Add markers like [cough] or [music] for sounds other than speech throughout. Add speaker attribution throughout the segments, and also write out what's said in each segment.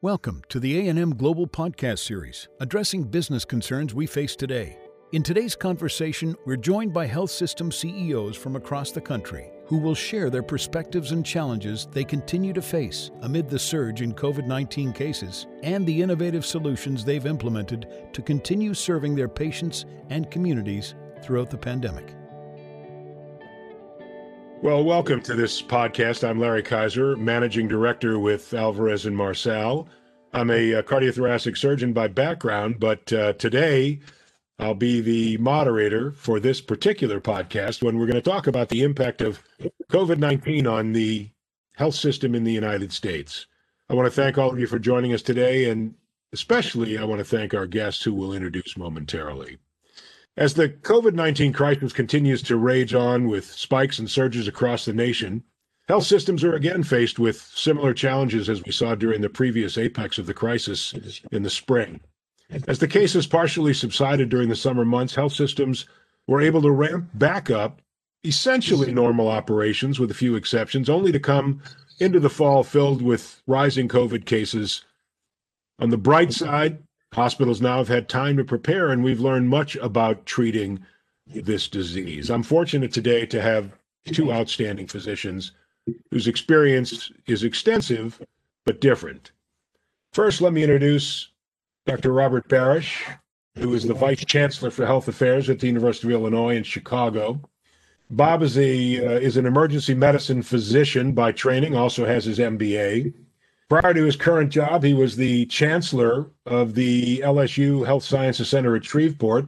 Speaker 1: Welcome to the A&M Global Podcast Series, addressing business concerns we face today. In today's conversation, we're joined by health system CEOs from across the country who will share their perspectives and challenges they continue to face amid the surge in COVID 19 cases and the innovative solutions they've implemented to continue serving their patients and communities throughout the pandemic.
Speaker 2: Well, welcome to this podcast. I'm Larry Kaiser, managing director with Alvarez and Marsal. I'm a, a cardiothoracic surgeon by background, but uh, today I'll be the moderator for this particular podcast when we're going to talk about the impact of COVID 19 on the health system in the United States. I want to thank all of you for joining us today, and especially I want to thank our guests who we'll introduce momentarily. As the COVID 19 crisis continues to rage on with spikes and surges across the nation, health systems are again faced with similar challenges as we saw during the previous apex of the crisis in the spring. As the cases partially subsided during the summer months, health systems were able to ramp back up essentially normal operations with a few exceptions, only to come into the fall filled with rising COVID cases. On the bright side, Hospitals now have had time to prepare, and we've learned much about treating this disease. I'm fortunate today to have two outstanding physicians whose experience is extensive but different. First, let me introduce Dr. Robert Barish, who is the Vice Chancellor for Health Affairs at the University of Illinois in Chicago. Bob is a uh, is an emergency medicine physician by training, also has his MBA. Prior to his current job, he was the chancellor of the LSU Health Sciences Center at Shreveport.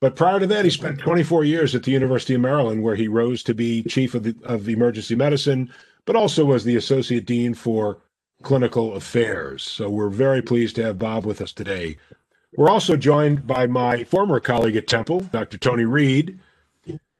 Speaker 2: But prior to that, he spent 24 years at the University of Maryland, where he rose to be chief of, the, of emergency medicine, but also was the associate dean for clinical affairs. So we're very pleased to have Bob with us today. We're also joined by my former colleague at Temple, Dr. Tony Reed,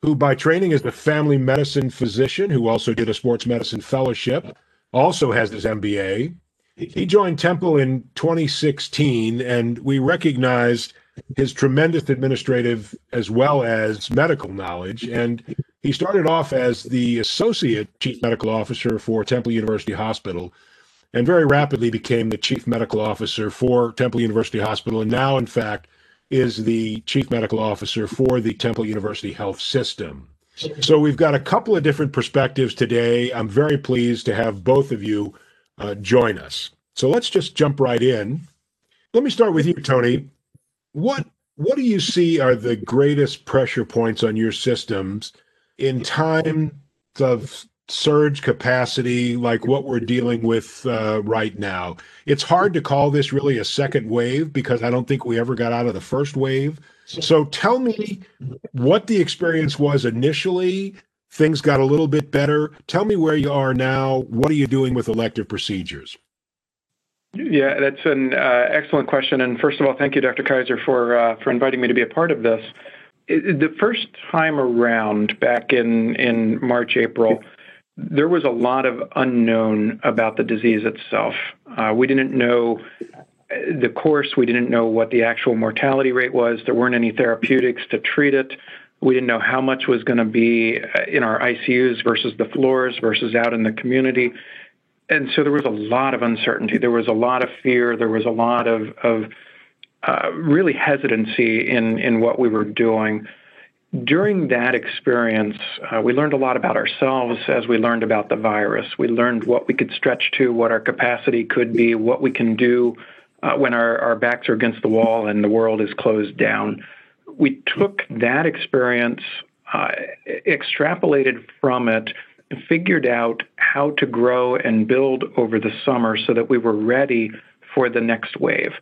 Speaker 2: who by training is a family medicine physician who also did a sports medicine fellowship also has his MBA. He joined Temple in 2016, and we recognized his tremendous administrative as well as medical knowledge. And he started off as the associate chief medical officer for Temple University Hospital and very rapidly became the chief medical officer for Temple University Hospital. And now, in fact, is the chief medical officer for the Temple University Health System. So we've got a couple of different perspectives today. I'm very pleased to have both of you uh, join us. So let's just jump right in. Let me start with you, Tony. What what do you see are the greatest pressure points on your systems in times of surge capacity like what we're dealing with uh, right now? It's hard to call this really a second wave because I don't think we ever got out of the first wave. So tell me what the experience was initially. Things got a little bit better. Tell me where you are now. What are you doing with elective procedures?
Speaker 3: Yeah, that's an uh, excellent question. And first of all, thank you, Dr. Kaiser, for uh, for inviting me to be a part of this. It, the first time around, back in in March, April, there was a lot of unknown about the disease itself. Uh, we didn't know the course. We didn't know what the actual mortality rate was. There weren't any therapeutics to treat it. We didn't know how much was going to be uh, in our ICUs versus the floors versus out in the community. And so there was a lot of uncertainty. There was a lot of fear. There was a lot of, of uh, really hesitancy in, in what we were doing. During that experience, uh, we learned a lot about ourselves as we learned about the virus. We learned what we could stretch to, what our capacity could be, what we can do uh, when our, our backs are against the wall and the world is closed down. We took that experience, uh, extrapolated from it, figured out how to grow and build over the summer so that we were ready for the next wave.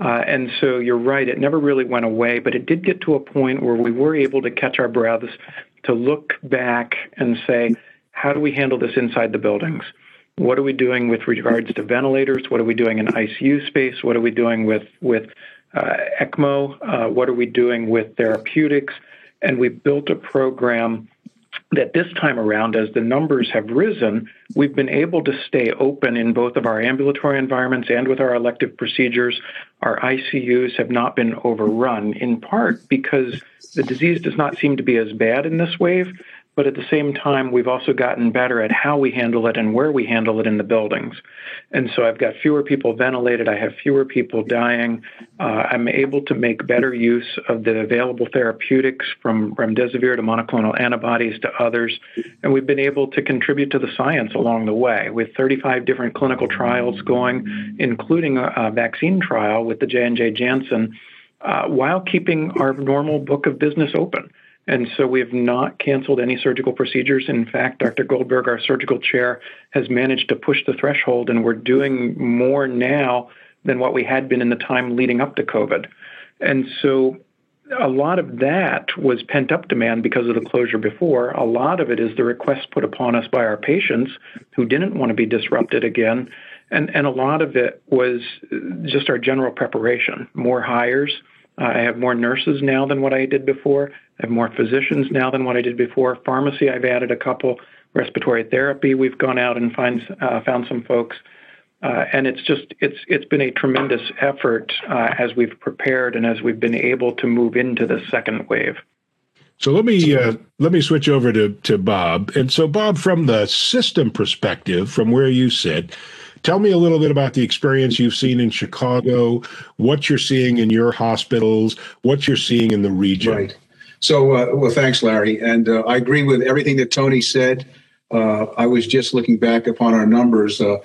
Speaker 3: Uh, and so you're right, it never really went away, but it did get to a point where we were able to catch our breaths, to look back and say, how do we handle this inside the buildings? What are we doing with regards to ventilators? What are we doing in ICU space? What are we doing with with uh, ECMO? Uh, what are we doing with therapeutics? And we built a program that this time around, as the numbers have risen, we've been able to stay open in both of our ambulatory environments and with our elective procedures. Our ICUs have not been overrun, in part because the disease does not seem to be as bad in this wave, but at the same time, we've also gotten better at how we handle it and where we handle it in the buildings. And so I've got fewer people ventilated, I have fewer people dying. Uh, I'm able to make better use of the available therapeutics from remdesivir to monoclonal antibodies to others. And we've been able to contribute to the science along the way with 35 different clinical trials going, including a, vaccine trial with the J&J Janssen, uh, while keeping our normal book of business open. And so we have not canceled any surgical procedures. In fact, Dr. Goldberg, our surgical chair, has managed to push the threshold, and we're doing more now than what we had been in the time leading up to COVID. And so a lot of that was pent up demand because of the closure before. A lot of it is the request put upon us by our patients who didn't want to be disrupted again. And, and a lot of it was just our general preparation, more hires. Uh, I have more nurses now than what I did before. I have more physicians now than what I did before. Pharmacy, I've added a couple. Respiratory therapy, we've gone out and find, uh, found some folks. Uh, and it's just it's it's been a tremendous effort uh, as we've prepared and as we've been able to move into the second wave.
Speaker 2: So let me uh, let me switch over to to Bob. And so Bob, from the system perspective, from where you sit, tell me a little bit about the experience you've seen in Chicago, what you're seeing in your hospitals, what you're seeing in the region.
Speaker 4: Right. So, uh, well, thanks, Larry. And uh, I agree with everything that Tony said. Uh, I was just looking back upon our numbers. Uh,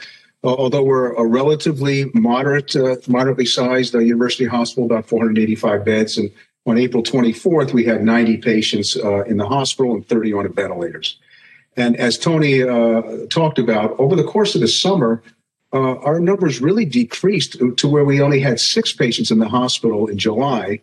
Speaker 4: although we're a relatively moderate, uh, moderately sized uh, university hospital, about 485 beds, and on April 24th, we had 90 patients in the hospital and 30 on ventilators. And as Tony talked about, over the course of the summer, our numbers really decreased to where we only had six patients in the hospital in July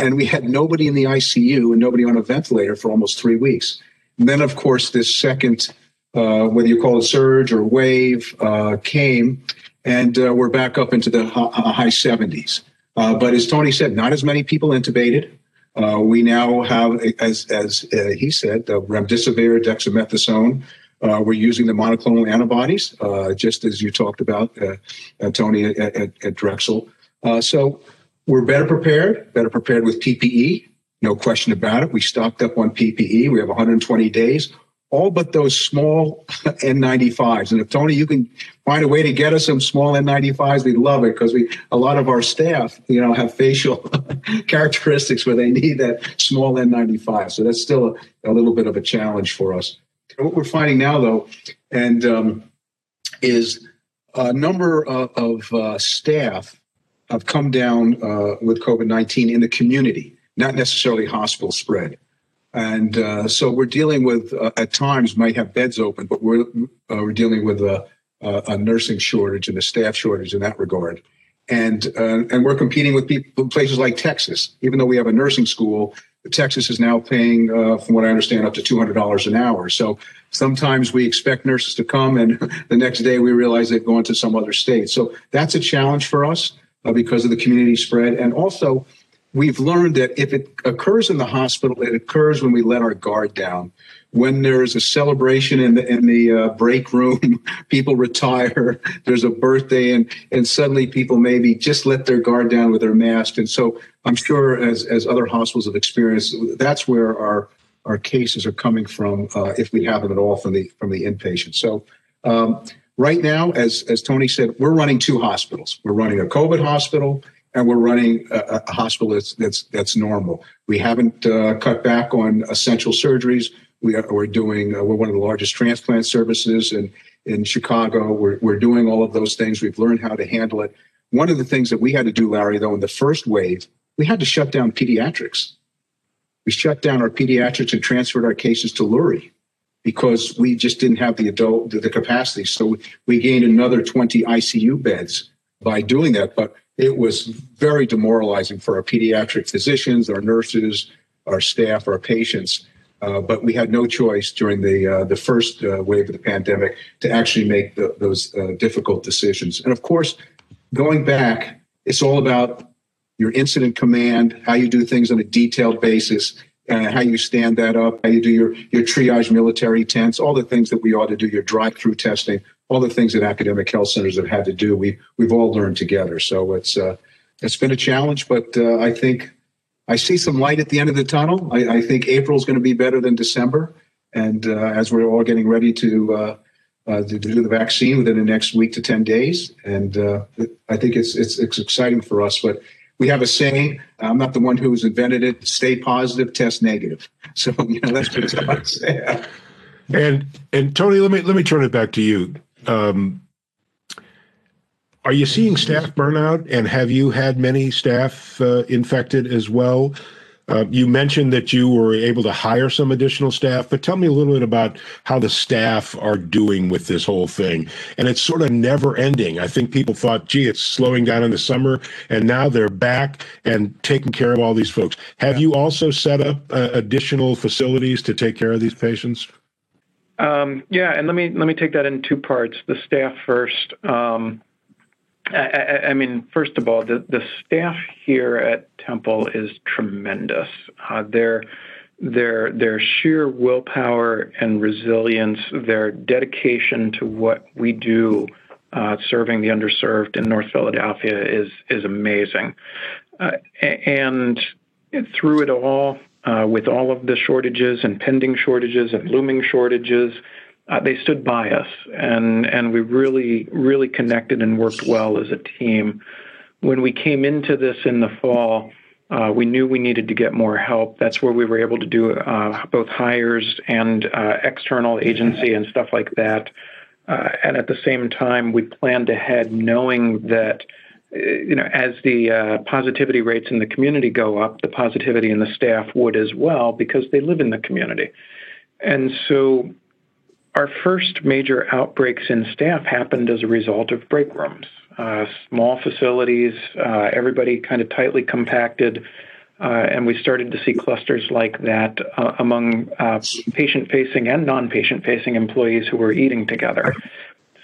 Speaker 4: and we had nobody in the ICU and nobody on a ventilator for almost three weeks. And then, of course, this second, uh, whether you call it surge or wave, uh, came, and uh, we're back up into the high 70s. Uh, but as Tony said, not as many people intubated. Uh, we now have, as as uh, he said, the remdesivir, dexamethasone. Uh, we're using the monoclonal antibodies, uh, just as you talked about, uh, Tony, at, at, at Drexel. so we're better prepared, better prepared with PPE, no question about it. We stocked up on PPE. We have 120 days, all but those small [laughs] N95s. And if Tony, you can find a way to get us some small N95s, we'd love it because we a lot of our staff, you know, have facial [laughs] characteristics where they need that small N95. So that's still a, a, little bit of a challenge for us. What we're finding now, though, and um, is a number of, of uh, staff have come down uh, with COVID 19 in the community, not necessarily hospital spread. And uh, so we're dealing with, uh, at times, might have beds open, but we're, uh, we're dealing with a, a, nursing shortage and a staff shortage in that regard. And, uh, and we're competing with people, places like Texas. Even though we have a nursing school, Texas is now paying, uh, from what I understand, up to $200 an hour. So sometimes we expect nurses to come, and [laughs] the next day we realize they've gone to some other state. So that's a challenge for us uh, because of the community spread. And also, we've learned that if it occurs in the hospital, it occurs when we let our guard down. When there's a celebration in the in the uh, break room, [laughs] people retire. There's a birthday, and and suddenly people maybe just let their guard down with their mask. And so I'm sure, as as other hospitals have experienced, that's where our our cases are coming from, uh, if we have them at all, from the from the inpatient. So. Um, Right now, as, as Tony said, we're running two hospitals. We're running a COVID hospital and we're running a, a hospital that's, that's, that's normal. We haven't uh, cut back on essential surgeries. We are, we're doing, uh, we're one of the largest transplant services in, in Chicago. We're, we're doing all of those things. We've learned how to handle it. One of the things that we had to do, Larry, though, in the first wave, we had to shut down pediatrics. We shut down our pediatrics and transferred our cases to Lurie because we just didn't have the adult the capacity. So we gained another 20 ICU beds by doing that. But it was very demoralizing for our pediatric physicians, our nurses, our staff, our patients. Uh, but we had no choice during the uh, the first uh, wave of the pandemic to actually make the, those uh, difficult decisions. And of course, going back, it's all about your incident command, how you do things on a detailed basis, uh, how you stand that up, how you do your, your triage military tents, all the things that we ought to do, your drive-through testing, all the things that academic health centers have had to do. We we've all learned together. So it's it's been a challenge, but I think I see some light at the end of the tunnel. I, I think April is going to be better than December, and uh, as we're all getting ready to, uh, uh, to do the vaccine within the next week to 10 days. And uh, I think it's, it's, it's exciting for us. But we have a saying, I'm not the one who's invented it, stay positive, test negative. [laughs] So, you know, that's what I. [laughs]
Speaker 2: And, and Tony, let me, let me turn it back to you. Um, are you seeing staff burnout and have you had many staff uh, infected as well? Uh, you mentioned that you were able to hire some additional staff, but tell me a little bit about how the staff are doing with this whole thing. And it's sort of never ending. I think people thought, gee, it's slowing down in the summer, and now they're back and taking care of all these folks. Have you also set up uh, additional facilities to take care of these patients?
Speaker 3: Um, yeah, and let me let me take that in two parts. The staff first. Um, I, I, mean, first of all, the, the staff here at Temple is tremendous. Uh, their their their sheer willpower and resilience, their dedication to what we do, uh, serving the underserved in North Philadelphia, is is amazing. Uh, and through it all, uh, with all of the shortages and pending shortages and looming shortages, uh, they stood by us, and and we really really connected and worked well as a team. When we came into this in the fall, uh, we knew we needed to get more help. That's where we were able to do uh, both hires and uh, external agency and stuff like that. Uh, and at the same time, we planned ahead, knowing that uh, you know, as the uh, positivity rates in the community go up, the positivity in the staff would as well because they live in the community. And so our first major outbreaks in staff happened as a result of break rooms, uh, small facilities, uh, everybody kind of tightly compacted. Uh, and we started to see clusters like that uh, among uh, patient facing and non patient facing employees who were eating together.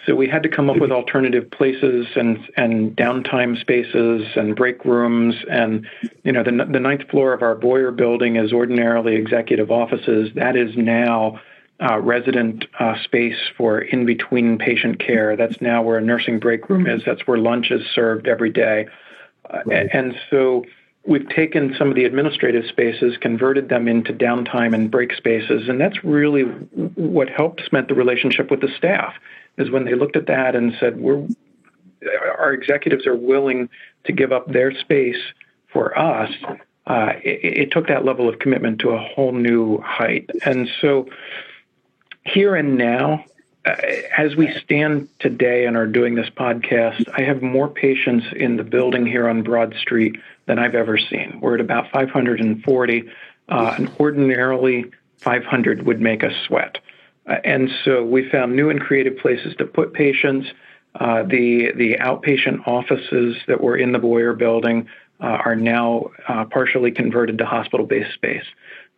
Speaker 3: So we had to come up with alternative places and and downtime spaces and break rooms and you know the the ninth floor of our Boyer building is ordinarily executive offices. That is now uh, resident uh, space for in between patient care. That's now where a nursing break room is. That's where lunch is served every day. Uh, right. And so we've taken some of the administrative spaces, converted them into downtime and break spaces. And that's really what helped cement the relationship with the staff, is when they looked at that and said, we're, our executives are willing to give up their space for us. Uh, it, it, took that level of commitment to a whole new height. And so here and now, uh, as we stand today and are doing this podcast, I have more patients in the building here on Broad Street than I've ever seen. We're at about 540, uh, and ordinarily 500 would make us sweat. Uh, and so we found new and creative places to put patients. Uh, the the outpatient offices that were in the Boyer building uh, are now uh, partially converted to hospital-based space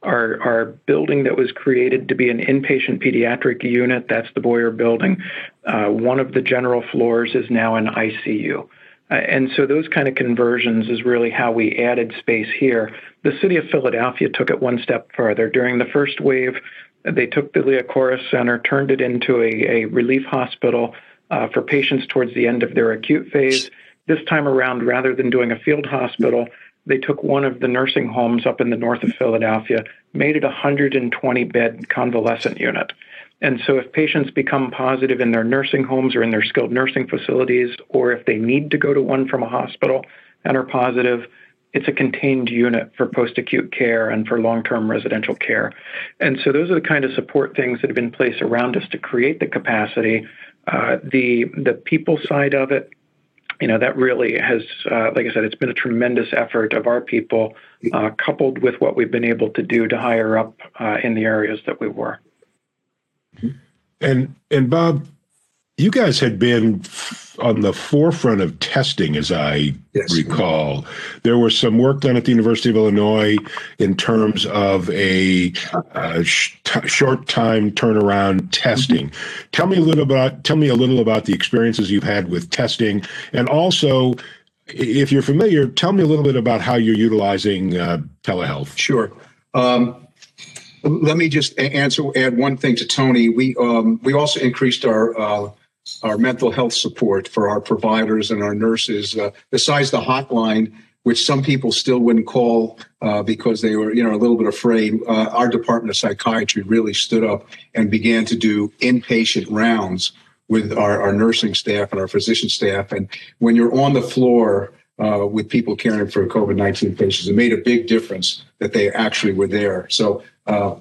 Speaker 3: our, our building that was created to be an inpatient pediatric unit, that's the Boyer building. Uh, one of the general floors is now an ICU. Uh, and so those kind of conversions is really how we added space here. The city of Philadelphia took it one step further. During the first wave, they took the Liacouras Center, turned it into a, a relief hospital uh, for patients towards the end of their acute phase. This time around, rather than doing a field hospital, they took one of the nursing homes up in the north of Philadelphia, made it a 120 bed convalescent unit. And so, if patients become positive in their nursing homes or in their skilled nursing facilities, or if they need to go to one from a hospital and are positive, it's a contained unit for post acute care and for long term residential care. And so, those are the kind of support things that have been placed around us to create the capacity. Uh, the the people side of it, you know, that really has, uh, like I said, it's been a tremendous effort of our people, uh, coupled with what we've been able to do to hire up uh, in the areas that we were.
Speaker 2: And and Bob, you guys had been on the forefront of testing, as I yes. recall. There was some work done at the University of Illinois in terms of a, a sh- t- short time turnaround testing. Mm-hmm. Tell me a little about tell me a little about the experiences you've had with testing, and also, if you're familiar, tell me a little bit about how you're utilizing uh, telehealth.
Speaker 4: Sure. Um, let me just answer add one thing to Tony. We um, we also increased our uh, our mental health support for our providers and our nurses. Uh, besides the hotline, which some people still wouldn't call uh, because they were, you know, a little bit afraid. Uh, our Department of Psychiatry really stood up and began to do inpatient rounds with our, our nursing staff and our physician staff. And when you're on the floor uh, with people caring for COVID 19 patients, it made a big difference that they actually were there. So uh,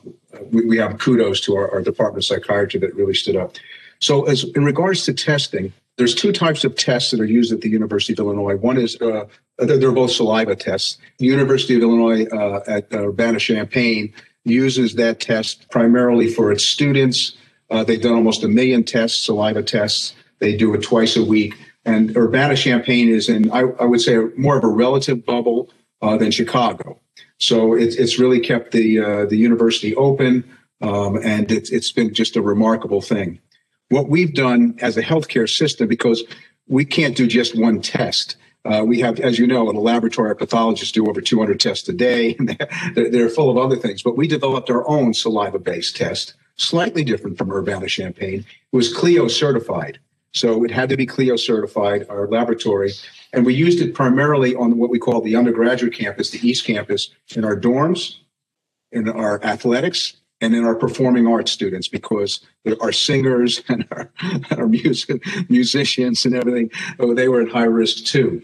Speaker 4: we, we, have kudos to our, our Department of Psychiatry that really stood up. So, as in regards to testing, there's two types of tests that are used at the University of Illinois. One is uh, they're both saliva tests. The University of Illinois uh, at uh, Urbana-Champaign uses that test primarily for its students. Uh, they've done almost a million tests, saliva tests. They do it twice a week. And Urbana-Champaign is in, I, I, would say, more of a relative bubble uh, than Chicago. So it's, it's really kept the uh, the university open, um, and it's, it's been just a remarkable thing what we've done as a healthcare system, because we can't do just one test. Uh, we have, as you know, in a laboratory, our pathologists do over 200 tests a day. [laughs] they're, they're, full of other things. But we developed our own saliva-based test, slightly different from Urbana-Champaign. It was CLIA certified. So it had to be CLIA certified, our laboratory. And we used it primarily on what we call the undergraduate campus, the East Campus, in our dorms, in our athletics, and in our performing arts students because our singers [laughs] and our, our music, musicians and everything, oh, they were at high risk too.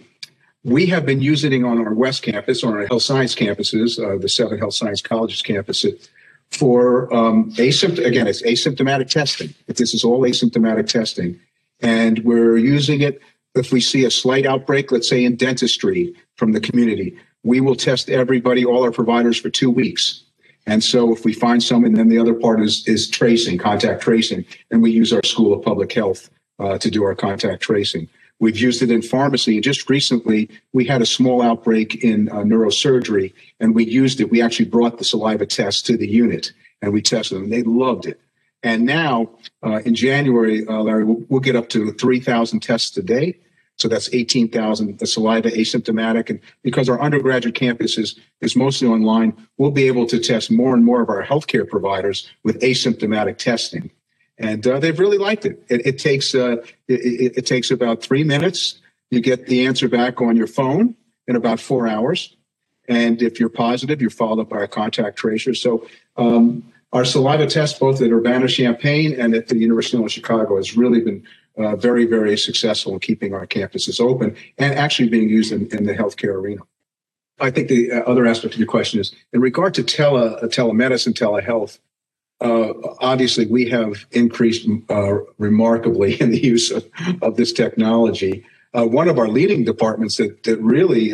Speaker 4: We have been using it on our West Campus, on our health science campuses, uh, the seven health science colleges campuses, for um, asymptom. Again, it's asymptomatic testing. This is all asymptomatic testing, and we're using it if we see a slight outbreak, let's say in dentistry from the community. We will test everybody, all our providers, for two weeks and so if we find some, and then the other part is, is tracing, contact tracing, and we use our School of Public Health uh, to do our contact tracing. We've used it in pharmacy. And just recently, we had a small outbreak in uh, neurosurgery, and we used it. We actually brought the saliva test to the unit, and we tested them. They loved it. And now, uh, in January, uh, Larry, we'll, we'll, get up to 3,000 tests a day. So that's 18,000 the saliva asymptomatic. And because our undergraduate campus is, is mostly online, we'll be able to test more and more of our healthcare providers with asymptomatic testing. And uh, they've really liked it. It, it takes uh, it, it, takes about three minutes. You get the answer back on your phone in about four hours. And if you're positive, you're followed up by a contact tracer. So um, our saliva test, both at Urbana-Champaign and at the University of Chicago, has really been uh, very, very successful in keeping our campuses open and actually being used in, in the healthcare arena. I think the uh, other aspect of your question is in regard to tele, uh, telemedicine, telehealth. Uh, obviously, we have increased uh, remarkably [laughs] in the use of, of this technology. Uh, one of our leading departments that, that really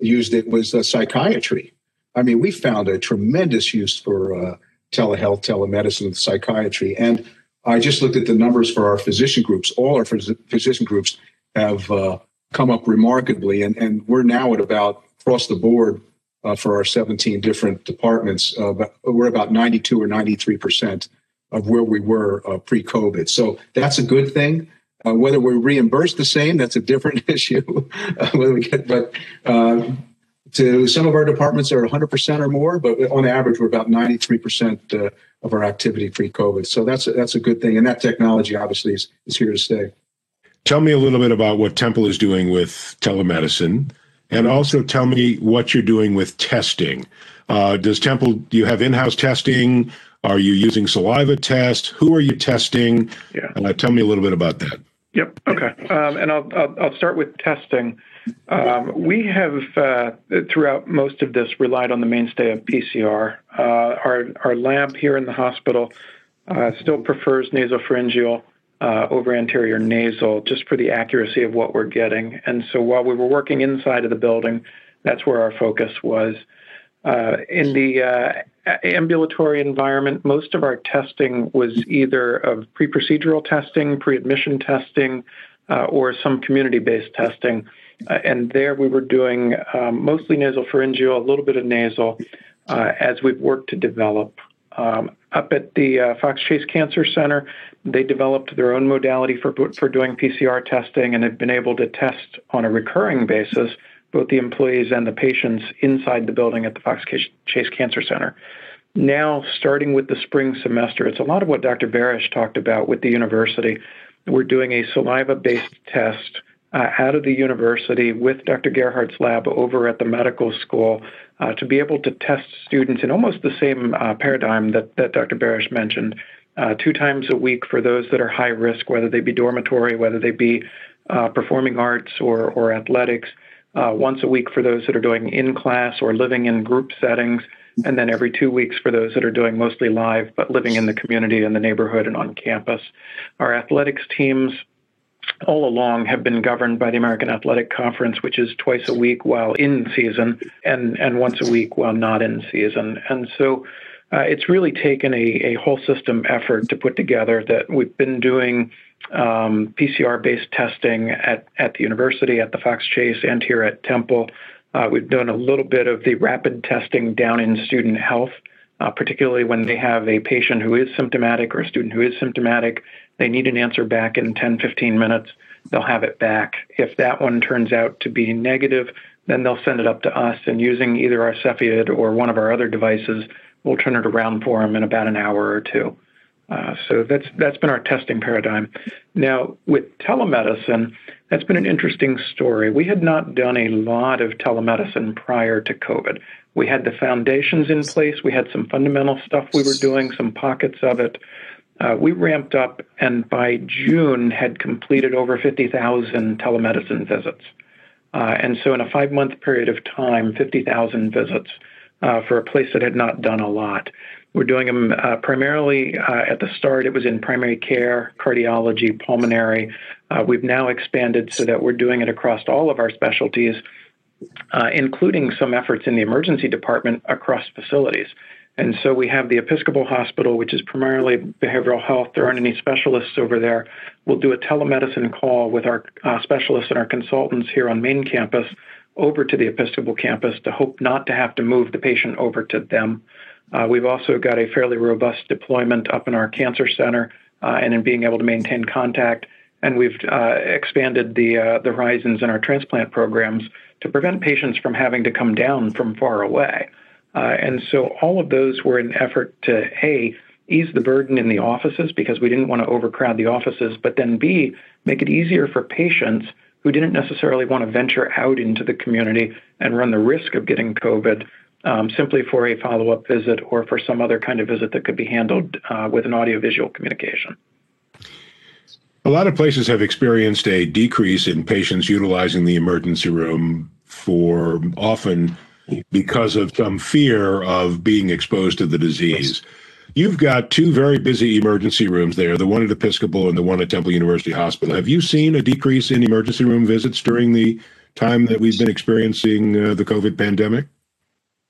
Speaker 4: used it was psychiatry. I mean, we found a tremendous use for telehealth, telemedicine, psychiatry, and I just looked at the numbers for our physician groups. All our phys- physician groups have uh, come up remarkably, and, and we're now at about across the board uh, for our 17 different departments. Uh, we're about 92 or 93 percent of where we were uh, pre-COVID. So that's a good thing. Uh, whether we reimburse the same, that's a different [laughs] issue. Uh, whether we get, but to some of our departments are 100% or more, but on average, we're about 93% uh, of our activity pre-COVID. So that's a, that's a good thing, and that technology obviously is, is here to stay.
Speaker 2: Tell me a little bit about what Temple is doing with telemedicine, and also tell me what you're doing with testing. Uh, does Temple do you have in-house testing? Are you using saliva test? Who are you testing? Yeah. Uh, tell me a little bit about that.
Speaker 3: Yep. Okay. Um, and I'll, I'll, I'll start with testing. Um, we have, uh, throughout most of this, relied on the mainstay of PCR. Uh, our, our lab here in the hospital uh, still prefers nasopharyngeal uh, over anterior nasal just for the accuracy of what we're getting. And so while we were working inside of the building, that's where our focus was. Uh, in the uh, ambulatory environment, most of our testing was either of pre procedural testing, pre admission testing, or some community based testing. Uh, and there we were doing um, mostly nasopharyngeal, a little bit of nasal, uh, as we've worked to develop. Um, up at the uh, Fox Chase Cancer Center, they developed their own modality for, for doing PCR testing and have been able to test on a recurring basis both the employees and the patients inside the building at the Fox Chase Cancer Center. Now, starting with the spring semester, it's a lot of what Dr. Barish talked about with the university. We're doing a saliva based test out of the university with Dr. Gerhardt's lab over at the medical school uh, to be able to test students in almost the same uh, paradigm that, that Dr. Barish mentioned. Uh, two times a week for those that are high risk, whether they be dormitory, whether they be uh, performing arts or, or athletics, uh, once a week for those that are doing in class or living in group settings, and then every two weeks for those that are doing mostly live but living in the community in the neighborhood and on campus. Our athletics teams all along have been governed by the American Athletic Conference, which is twice a week while in season and, and once a week while not in season. And so uh, it's really taken a, a whole system effort to put together that we've been doing um, PCR based testing at, at the university, at the Fox Chase, and here at Temple. Uh, we've done a little bit of the rapid testing down in student health, uh, particularly when they have a patient who is symptomatic or a student who is symptomatic. They need an answer back in 10, 15 minutes. They'll have it back. If that one turns out to be negative, then they'll send it up to us, and using either our Cepheid or one of our other devices, we'll turn it around for them in about an hour or two. Uh, so that's that's been our testing paradigm. Now with telemedicine, that's been an interesting story. We had not done a lot of telemedicine prior to COVID. We had the foundations in place. We had some fundamental stuff we were doing, some pockets of it. Uh, we ramped up, and by June had completed over 50,000 telemedicine visits. Uh, and so, in a five-month period of time, 50,000 visits uh, for a place that had not done a lot. We're doing them uh, primarily uh, at the start, it was in primary care, cardiology, pulmonary. Uh, we've now expanded so that we're doing it across all of our specialties, including some efforts in the emergency department across facilities. And so we have the Episcopal Hospital, which is primarily behavioral health. There aren't any specialists over there. We'll do a telemedicine call with our uh, specialists and our consultants here on main campus over to the Episcopal campus to hope not to have to move the patient over to them. Uh, we've also got a fairly robust deployment up in our cancer center uh, and in being able to maintain contact. And we've uh, expanded the, uh, the horizons in our transplant programs to prevent patients from having to come down from far away. Uh, and so all of those were an effort to A, ease the burden in the offices because we didn't want to overcrowd the offices, but then B, make it easier for patients who didn't necessarily want to venture out into the community and run the risk of getting COVID um, simply for a follow up visit or for some other kind of visit that could be handled uh, with an audiovisual communication.
Speaker 2: A lot of places have experienced a decrease in patients utilizing the emergency room for often because of some fear of being exposed to the disease. You've got two very busy emergency rooms there, the one at Episcopal and the one at Temple University Hospital. Have you seen a decrease in emergency room visits during the time that we've been experiencing uh, the COVID pandemic?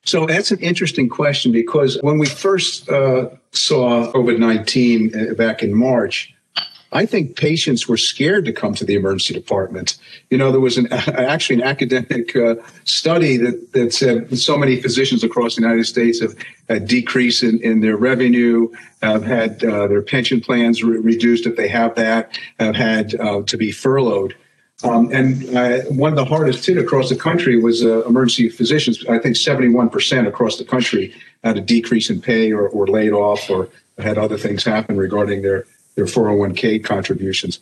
Speaker 4: So that's an interesting question because when we first uh, saw COVID 19 uh, back in March, I think patients were scared to come to the emergency department. You know, there was an [laughs] actually an academic uh, study that, that said so many physicians across the United States have had decrease in, in their revenue, have had uh, their pension plans re- reduced if they have that, have had uh, to be furloughed. Um, and uh, one of the hardest hit across the country was uh, emergency physicians. I think 71% across the country had a decrease in pay or, or laid off or had other things happen regarding their, their 401k contributions.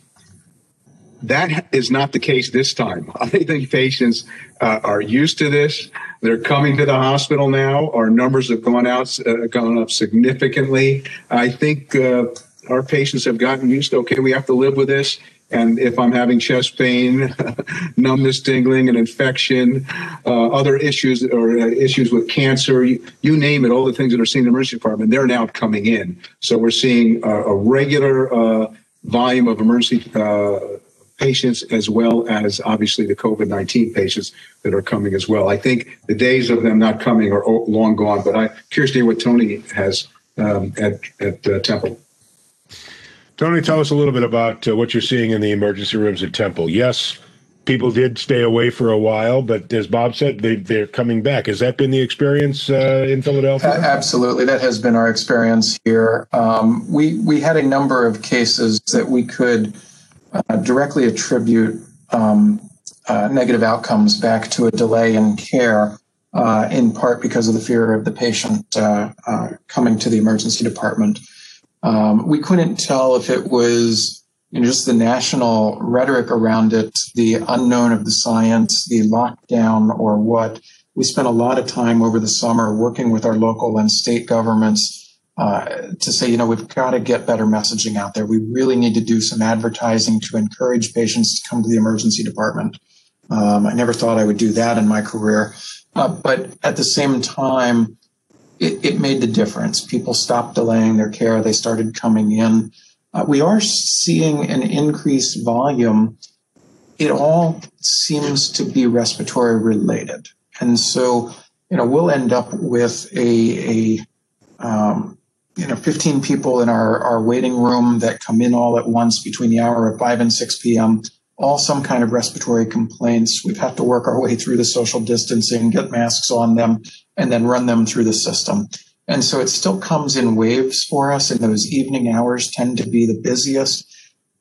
Speaker 4: That is not the case this time. [laughs] I think patients uh, are used to this. They're coming to the hospital now. Our numbers have gone out, uh, gone up significantly. I think uh, our patients have gotten used to, okay, we have to live with this and if I'm having chest pain, [laughs] numbness, tingling, an infection, uh, other issues or uh, issues with cancer, you, you, name it, all the things that are seen in the emergency department, they're now coming in. So we're seeing a, a regular uh, volume of emergency uh, patients as well as obviously the COVID 19 patients that are coming as well. I think the days of them not coming are long gone, but I'm curious to hear what Tony has um, at, at uh, Temple.
Speaker 2: Tony, tell us a little bit about uh, what you're seeing in the emergency rooms at Temple. Yes, people did stay away for a while, but as Bob said, they, they're coming back. Has that been the experience uh, in Philadelphia?
Speaker 5: absolutely, that has been our experience here. Um, we we had a number of cases that we could uh, directly attribute um, uh, negative outcomes back to a delay in care. Uh, in part because of the fear of the patient uh, coming to the emergency department. Um, we couldn't tell if it was,
Speaker 3: you know, just the national rhetoric around it, the unknown of the science, the lockdown or what. We spent a lot of time over the summer working with our local and state governments uh, to say, you know, we've got to get better messaging out there. We really need to do some advertising to encourage patients to come to the emergency department. Um, I never thought I would do that in my career. Uh, but at the same time, it, it, made the difference. People stopped delaying their care. They started coming in. Uh, we are seeing an increased volume. It all seems to be respiratory related. And so, you know, we'll end up with a, a um, you know, 15 people in our, our waiting room that come in all at once between the hour of 5 and 6 p.m all some kind of respiratory complaints. We've had to work our way through the social distancing, get masks on them, and then run them through the system. And so it still comes in waves for us, and those evening hours tend to be the busiest.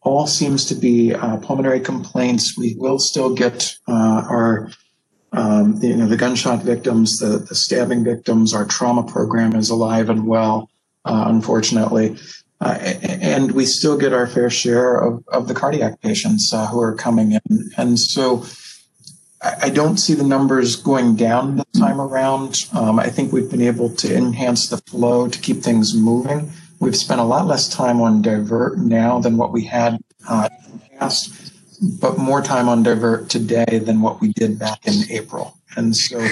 Speaker 3: All seems to be uh, pulmonary complaints. We will still get uh, our, um, you know, the gunshot victims, the, the stabbing victims. Our trauma program is alive and well, uh, unfortunately. Uh, and we still get our fair share of, of the cardiac patients uh, who are coming in. And so I, don't see the numbers going down this time around. Um, I think we've been able to enhance the flow to keep things moving. We've spent a lot less time on divert now than what we had uh, in the past, but more time on divert today than what we did back in April. And so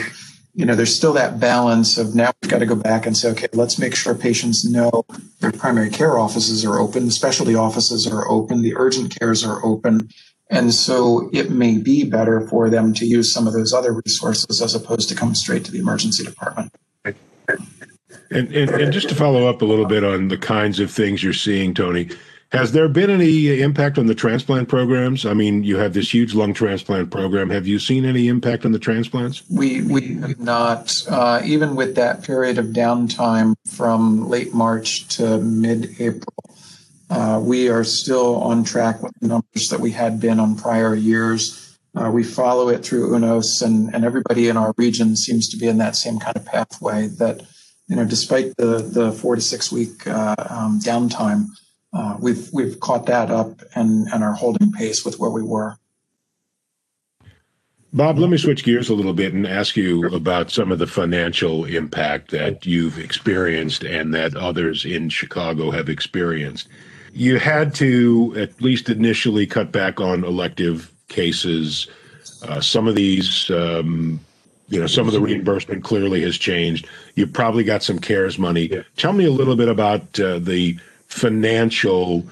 Speaker 3: you know, there's still that balance of now we've got to go back and say, okay, let's make sure patients know their primary care offices are open, the specialty offices are open, the urgent cares are open. And so it may be better for them to use some of those other resources as opposed to come straight to the emergency department.
Speaker 2: And, and, and just to follow up a little bit on the kinds of things you're seeing, Tony, has there been any impact on the transplant programs? I mean, you have this huge lung transplant program. Have you seen any impact on the transplants?
Speaker 3: We we have not. Uh, even with that period of downtime from late March to mid-April, uh, we are still on track with the numbers that we had been on prior years. Uh, we follow it through UNOS, and, and everybody in our region seems to be in that same kind of pathway. That you know, despite the the four to six week uh, um, downtime uh, we've we've caught that up and and are holding pace with where we were.
Speaker 2: Bob, let me switch gears a little bit and ask you about some of the financial impact that you've experienced and that others in Chicago have experienced. You had to, at least initially, cut back on elective cases. Uh, some of these, um, you know, some of the reimbursement clearly has changed. You probably got some CARES money. Tell me a little bit about uh, the financial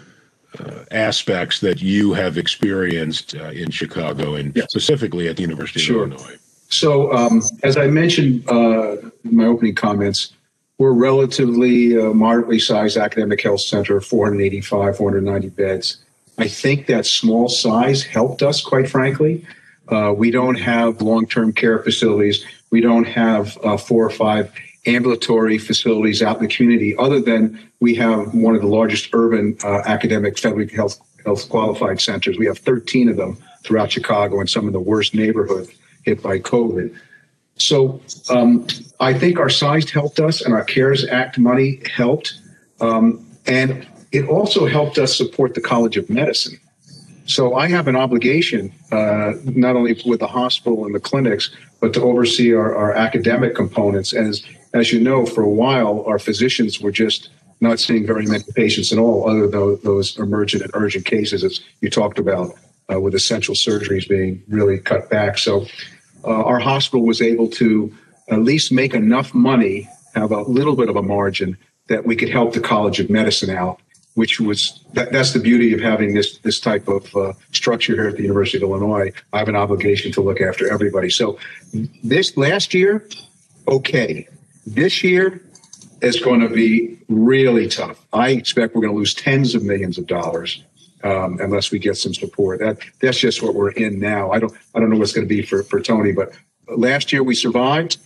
Speaker 2: uh, aspects that you have experienced uh, in Chicago and yes. specifically at the University sure. of Illinois.
Speaker 4: So, um, as I mentioned uh, in my opening comments, we're a relatively uh, moderately sized academic health center, 485, 490 beds. I think that small size helped us, quite frankly. Uh, we don't have long term care facilities. We don't have uh, four or five ambulatory facilities out in the community, other than we have one of the largest urban uh, academic federally health, health qualified centers. We have 13 of them throughout Chicago in some of the worst neighborhoods hit by COVID. So um, I think our size helped us and our CARES Act money helped. Um, and it also helped us support the College of Medicine. So I have an obligation, uh, not only with the hospital and the clinics, but to oversee our, our academic components. As as you know, for a while, our physicians were just not seeing very many patients at all, other than those emergent and urgent cases, as you talked about, uh, with essential surgeries being really cut back. So uh, our hospital was able to at least make enough money, have a little bit of a margin that we could help the College of Medicine out, which was that, that's the beauty of having this this type of uh, structure here at the University of Illinois. I have an obligation to look after everybody. So this last year, okay, this year is going to be really tough. I expect we're going to lose tens of millions of dollars um, unless we get some support. That that's just what we're in now. I don't I don't know what's going to be for for Tony, but last year we survived,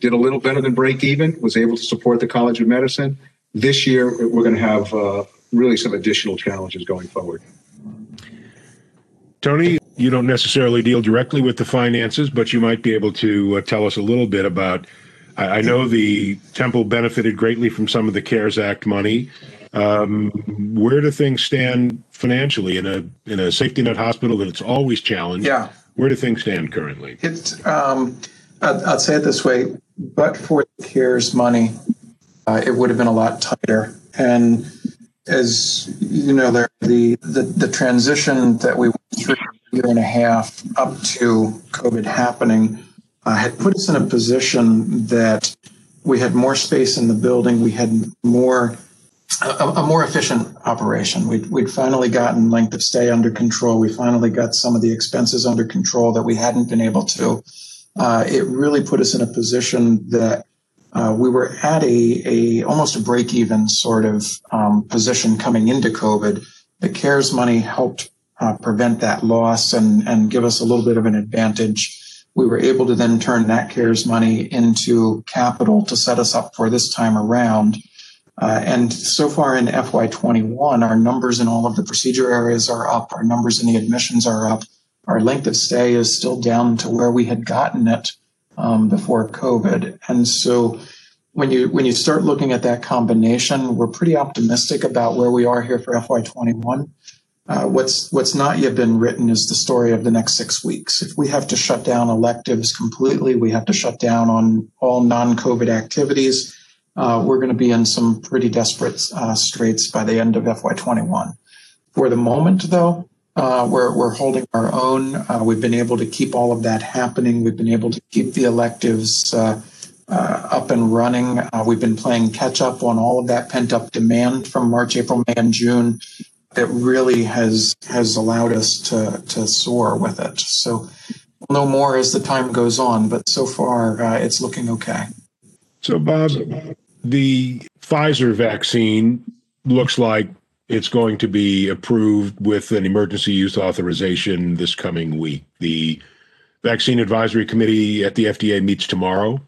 Speaker 4: did a little better than break even, was able to support the College of Medicine. This year we're going to have uh, really some additional challenges going forward.
Speaker 2: Tony, you don't necessarily deal directly with the finances, but you might be able to uh, tell us a little bit about I, I know the temple benefited greatly from some of the CARES Act money. Um, where do things stand financially in a in a safety net hospital that it's always challenged?
Speaker 3: Yeah.
Speaker 2: Where do things stand currently?
Speaker 3: It's um, I'd, I'd say it this way: but for the CARES money, uh, it would have been a lot tighter. And as you know, there the, the the transition that we went through year and a half up to COVID happening uh, had put us in a position that we had more space in the building, we had more a, a, more efficient operation. We'd, we'd finally gotten length of stay under control. We finally got some of the expenses under control that we hadn't been able to. Uh, it really put us in a position that uh, we were at a, a almost a break even sort of um, position coming into COVID. The CARES money helped uh, prevent that loss and, and give us a little bit of an advantage. We were able to then turn that CARES money into capital to set us up for this time around. Uh, and so far in FY21, our numbers in all of the procedure areas are up. Our numbers in the admissions are up. Our length of stay is still down to where we had gotten it um, before COVID. And so when you when you start looking at that combination, we're pretty optimistic about where we are here for FY21. Uh, what's what's not yet been written is the story of the next six weeks. If we have to shut down electives completely, we have to shut down on all non-COVID activities uh, we're going to be in some pretty desperate uh, straits by the end of FY21. For the moment, though, uh, we're, we're holding our own. Uh, we've been able to keep all of that happening. We've been able to keep the electives uh, uh, up and running. we've been playing catch up on all of that pent up demand from March, April, May, and June that really has has allowed us to to soar with it. So we'll know more as the time goes on, but so far uh, it's looking okay.
Speaker 2: So, Bob, the Pfizer vaccine looks like it's going to be approved with an emergency use authorization this coming week. The Vaccine Advisory Committee at the FDA meets tomorrow.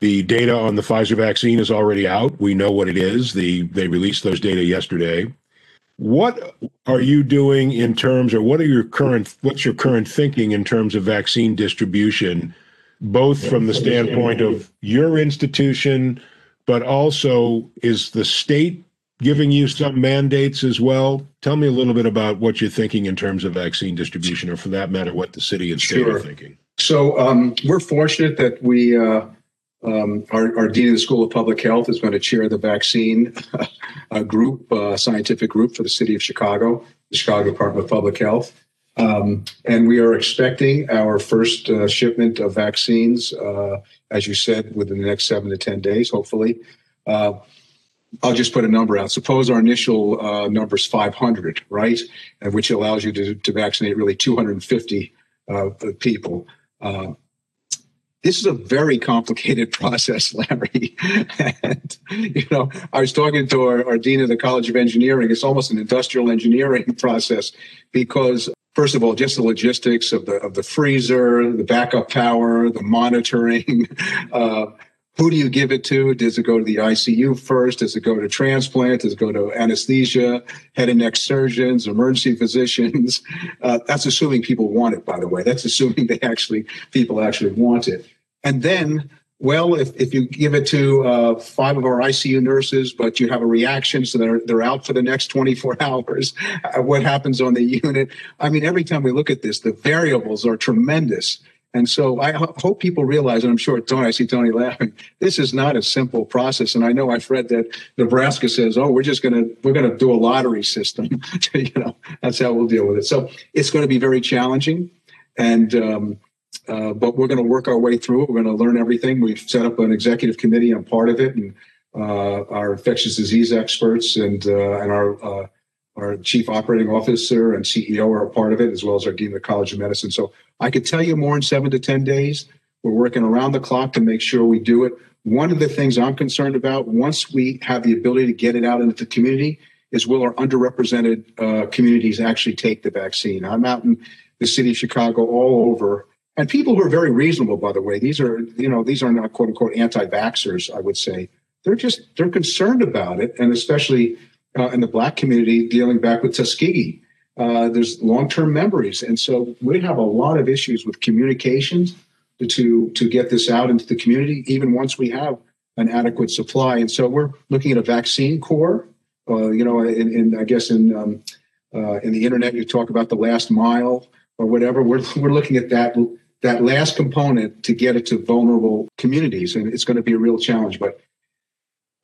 Speaker 2: The data on the Pfizer vaccine is already out. We know what it is. The, they released those data yesterday. What are you doing in terms, or what are your current, what's your current thinking in terms of vaccine distribution, both from the standpoint of your institution, but also is the state giving you some mandates as well? Tell me a little bit about what you're thinking in terms of vaccine distribution, or for that matter, what the city and state sure. are thinking.
Speaker 4: So um, we're fortunate that we, uh, um, our, our, dean of the School of Public Health is going to chair the vaccine [laughs] uh, group, uh, scientific group for the city of Chicago, the Chicago Department of Public Health. Um, and we are expecting our first uh, shipment of vaccines, uh, as you said, within the next seven to 10 days, hopefully. I'll just put a number out. Suppose our initial number is 500, right? And which allows you to, to vaccinate really 250 uh, people. This is a very complicated [laughs] process, Larry. and, you know, I was talking to our, our, dean of the College of Engineering. It's almost an industrial engineering process because first of all, just the logistics of the of the freezer, the backup power, the monitoring. [laughs] Uh, who do you give it to? Does it go to the ICU first? Does it go to transplant? Does it go to anesthesia, head and neck surgeons, emergency physicians? [laughs] Uh, that's assuming people want it, by the way. That's assuming they actually people actually want it. And then well, if, if you give it to uh, five of our ICU nurses, but you have a reaction, so they're, they're out for the next 24 [laughs] hours, uh, what happens on the [laughs] unit? I mean, every time we look at this, the variables are tremendous. And so I ho- hope people realize, and I'm sure Tony, I see Tony laughing. This is not a simple process. And I know I've read that Nebraska says, "Oh, we're just going to we're to do a lottery system." [laughs] you know, that's how we'll deal with it. So it's going to be very challenging. And um, uh, but we're going to work our way through it. We're going to learn everything. We've set up an executive committee. I'm part of it, and uh, our infectious disease experts and uh, and our uh, our chief operating officer and CEO are a part of it, as well as our dean of the College of Medicine. So I could tell you more in seven to ten days. We're working around the clock to make sure we do it. One of the things I'm concerned about, once we have the ability to get it out into the community, is will our underrepresented uh, communities actually take the vaccine? I'm out in the city of Chicago all over and people who are very reasonable, by the way, these are, you know, these are not quote unquote anti-vaxxers, I would say. They're just, they're concerned about it. And especially uh, in the black community dealing back with Tuskegee, uh, there's long-term memories. And so we have a lot of issues with communications, to to get this out into the community, even once we have an adequate supply. And so we're looking at a vaccine core. Uh, you know, in, in, I guess in um, uh, in the internet, you talk about the last mile or whatever. We're we're looking at that that last component to get it to vulnerable communities, and it's going to be a real challenge. But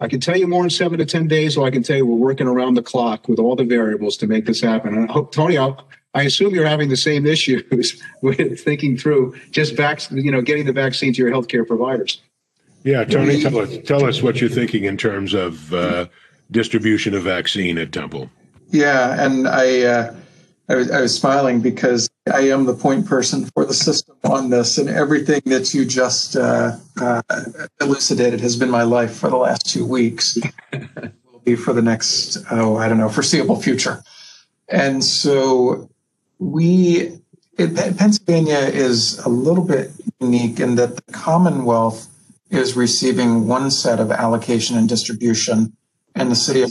Speaker 4: I can tell you more in seven to ten days, or I can tell you we're working around the clock with all the variables to make this happen. And I hope, Tony, I'll, I assume you're having the same issues [laughs] with thinking through just vac- you know, getting the vaccine to your healthcare providers.
Speaker 2: Yeah, Tony, tell us tell us what you're thinking in terms of uh, distribution of vaccine at Temple.
Speaker 3: Yeah, and I, uh, I, was, I was smiling because I am the point person for the system on this, and everything that you just uh, uh, elucidated has been my life for the last two weeks. [laughs] will be for the next oh I don't know foreseeable future, and so we it, Pennsylvania is a little bit unique in that the Commonwealth is receiving one set of allocation and distribution, and the city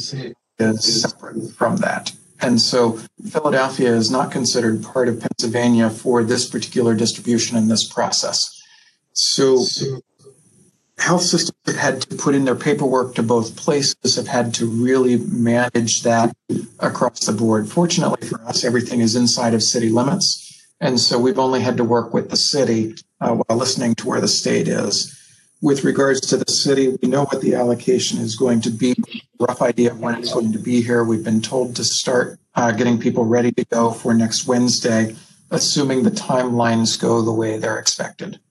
Speaker 3: is separate from that. And so Philadelphia is not considered part of Pennsylvania for this particular distribution in this process. So health systems have had to put in their paperwork to both places, have had to really manage that across the board. Fortunately for us, everything is inside of city limits. And so we've only had to work with the city uh, while listening to where the state is with regards to the city, we know what the allocation is going to be, rough idea of when it's going to be here. We've been told to start uh, getting people ready to go for next Wednesday, assuming the timelines go the way they're expected.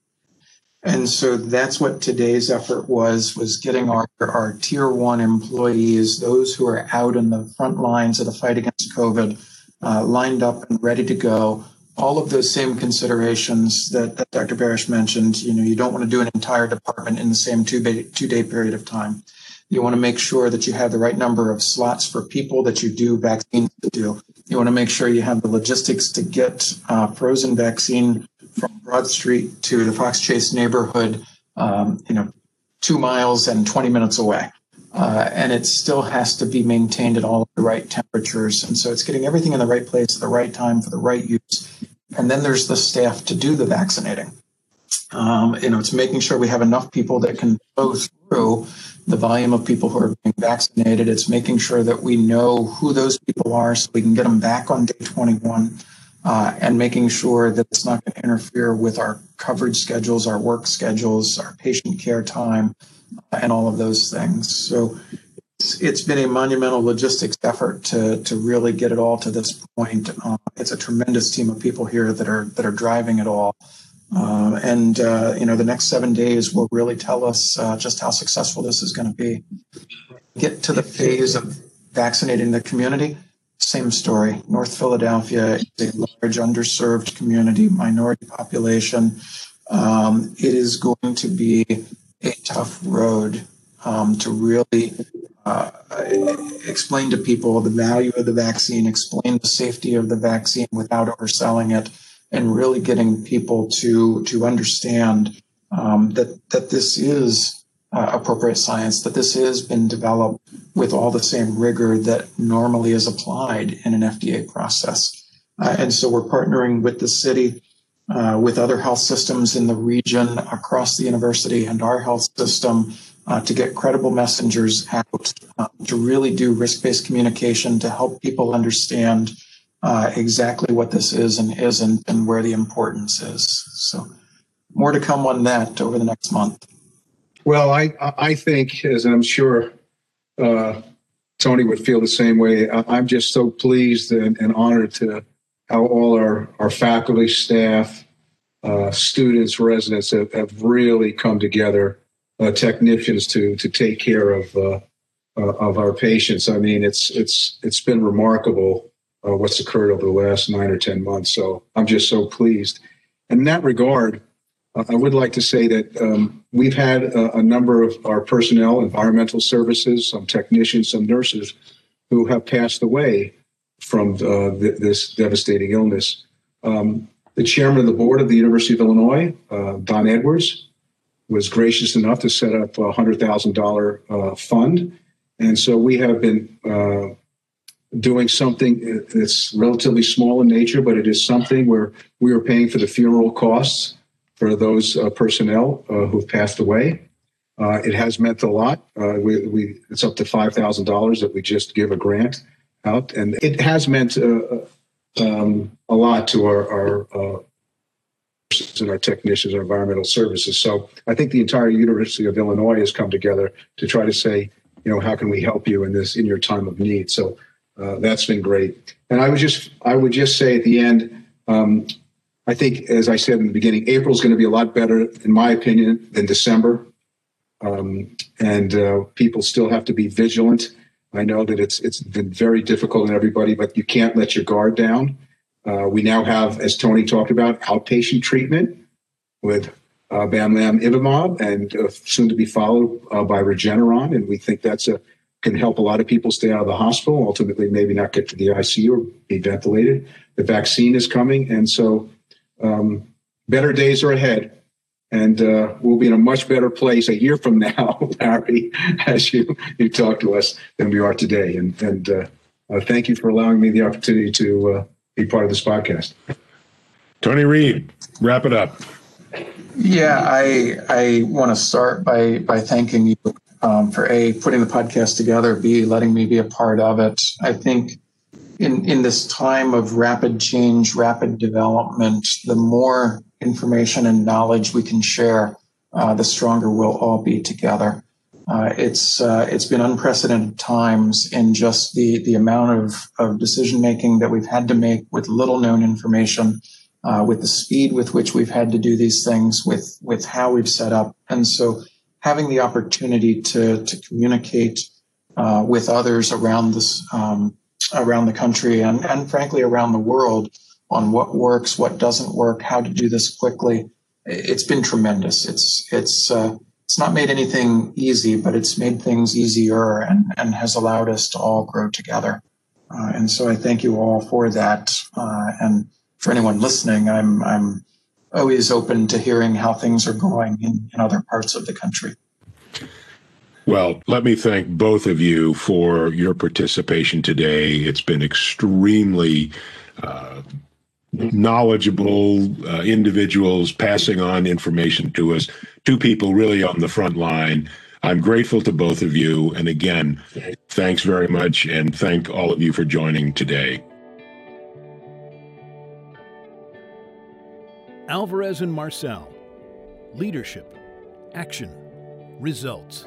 Speaker 3: And so that's what today's effort was, was getting our, our tier one employees, those who are out in the front lines of the fight against COVID, uh, lined up and ready to go all of those same considerations that, that Dr. Barish mentioned. You know, you don't want to do an entire department in the same two day, two day period of time. You want to make sure that you have the right number of slots for people that you do vaccines to do. You want to make sure you have the logistics to get uh, frozen vaccine from Broad Street to the Fox Chase neighborhood, um, you know, two miles and 20 minutes away. Uh, and it still has to be maintained at all the right temperatures. And so it's getting everything in the right place at the right time for the right use. And then there's the staff to do the vaccinating. Um, you know, it's making sure we have enough people that can go through the volume of people who are being vaccinated. It's making sure that we know who those people are so we can get them back on day 21. Uh, and making sure that it's not going to interfere with our coverage schedules, our work schedules, our patient care time, and all of those things. So it's, it's been a monumental logistics effort to to really get it all to this point. Uh, it's a tremendous team of people here that are that are driving it all. Uh, and uh, you know, the next seven days will really tell us uh, just how successful this is going to be. Get to the phase of vaccinating the community. Same story. North Philadelphia is a large, underserved community, minority population. Um, it is going to be a tough road um, to really uh, explain to people the value of the vaccine, explain the safety of the vaccine without overselling it, and really getting people to to understand um, that that this is uh, appropriate science, that this has been developed with all the same rigor that normally is applied in an FDA process. Uh, and so we're partnering with the city uh, with other health systems in the region across the university and our health system uh, to get credible messengers out uh, to really do risk-based communication to help people understand uh, exactly what this is and isn't and where the importance is. So more to come on that over the next month.
Speaker 4: Well, I I think, as I'm sure uh, Tony would feel the same way. I'm just so pleased and, and honored to how all our, our faculty, staff, uh, students, residents have, have, really come together, uh, technicians to to take care of uh, uh of our patients. I mean, it's it's it's been remarkable uh, what's occurred over the last nine or ten months. So I'm just so pleased. In that regard, uh, I would like to say that um, we've had a, a number of our personnel, environmental services, some technicians, some nurses, who have passed away from uh, th- this devastating illness. Um, the chairman of the board of the University of Illinois, uh, Don Edwards, was gracious enough to set up a hundred thousand uh, fund, and so we have been doing something that's relatively small in nature, but it is something where we are paying for the funeral costs for those uh, personnel uh, who've passed away. Uh, it has meant a lot. We, we, it's up to five thousand dollars that we just give a grant out, and it has meant um, a lot to our, our and our technicians, our environmental services. So I think the entire University of Illinois has come together to try to say, you know, how can we help you in this in your time of need? So uh, that's been great. And I would just I would just say at the end, um, I think as I said in the beginning, April is going to be a lot better, in my opinion, than December. Um, and uh, people still have to be vigilant. I know that it's it's been very difficult on everybody, but you can't let your guard down. Uh, we now have, as Tony talked about, outpatient treatment with uh, bamlanivimab and uh, soon to be followed uh, by Regeneron. And we think that's a can help a lot of people stay out of the hospital, ultimately maybe not get to the ICU or be ventilated. The vaccine is coming. And so um, better days are ahead. And uh, we'll be in a much better place a year from now, [laughs] Larry, as you, you talk to us than we are today. And, and uh, uh, thank you for allowing me the opportunity to be part of this podcast.
Speaker 2: Tony Reed, wrap it up.
Speaker 3: Yeah, I I want to start by by thanking you um, for a putting the podcast together, b letting me be a part of it. I think in in this time of rapid change, rapid development, the more information and knowledge we can share, uh, the stronger we'll all be together. Uh, it's uh, it's been unprecedented times in just the the amount of, of decision making that we've had to make with little known information, uh, with the speed with which we've had to do these things, with with how we've set up, and so having the opportunity to to communicate uh, with others around this um, around the country and and frankly around the world on what works, what doesn't work, how to do this quickly, it's been tremendous. It's it's uh, it's not made anything easy, but it's made things easier and, and has allowed us to all grow together. Uh, and so I thank you all for that. Uh, and for anyone listening, I'm, I'm always open to hearing how things are going in, in other parts of the country.
Speaker 2: Well, let me thank both of you for your participation today. It's been extremely uh, knowledgeable uh, individuals passing on information to us, two people really on the front line. I'm grateful to both of you. And again, thanks very much. And thank all of you for joining today.
Speaker 1: Alvarez and Marsal Leadership, Action, Results.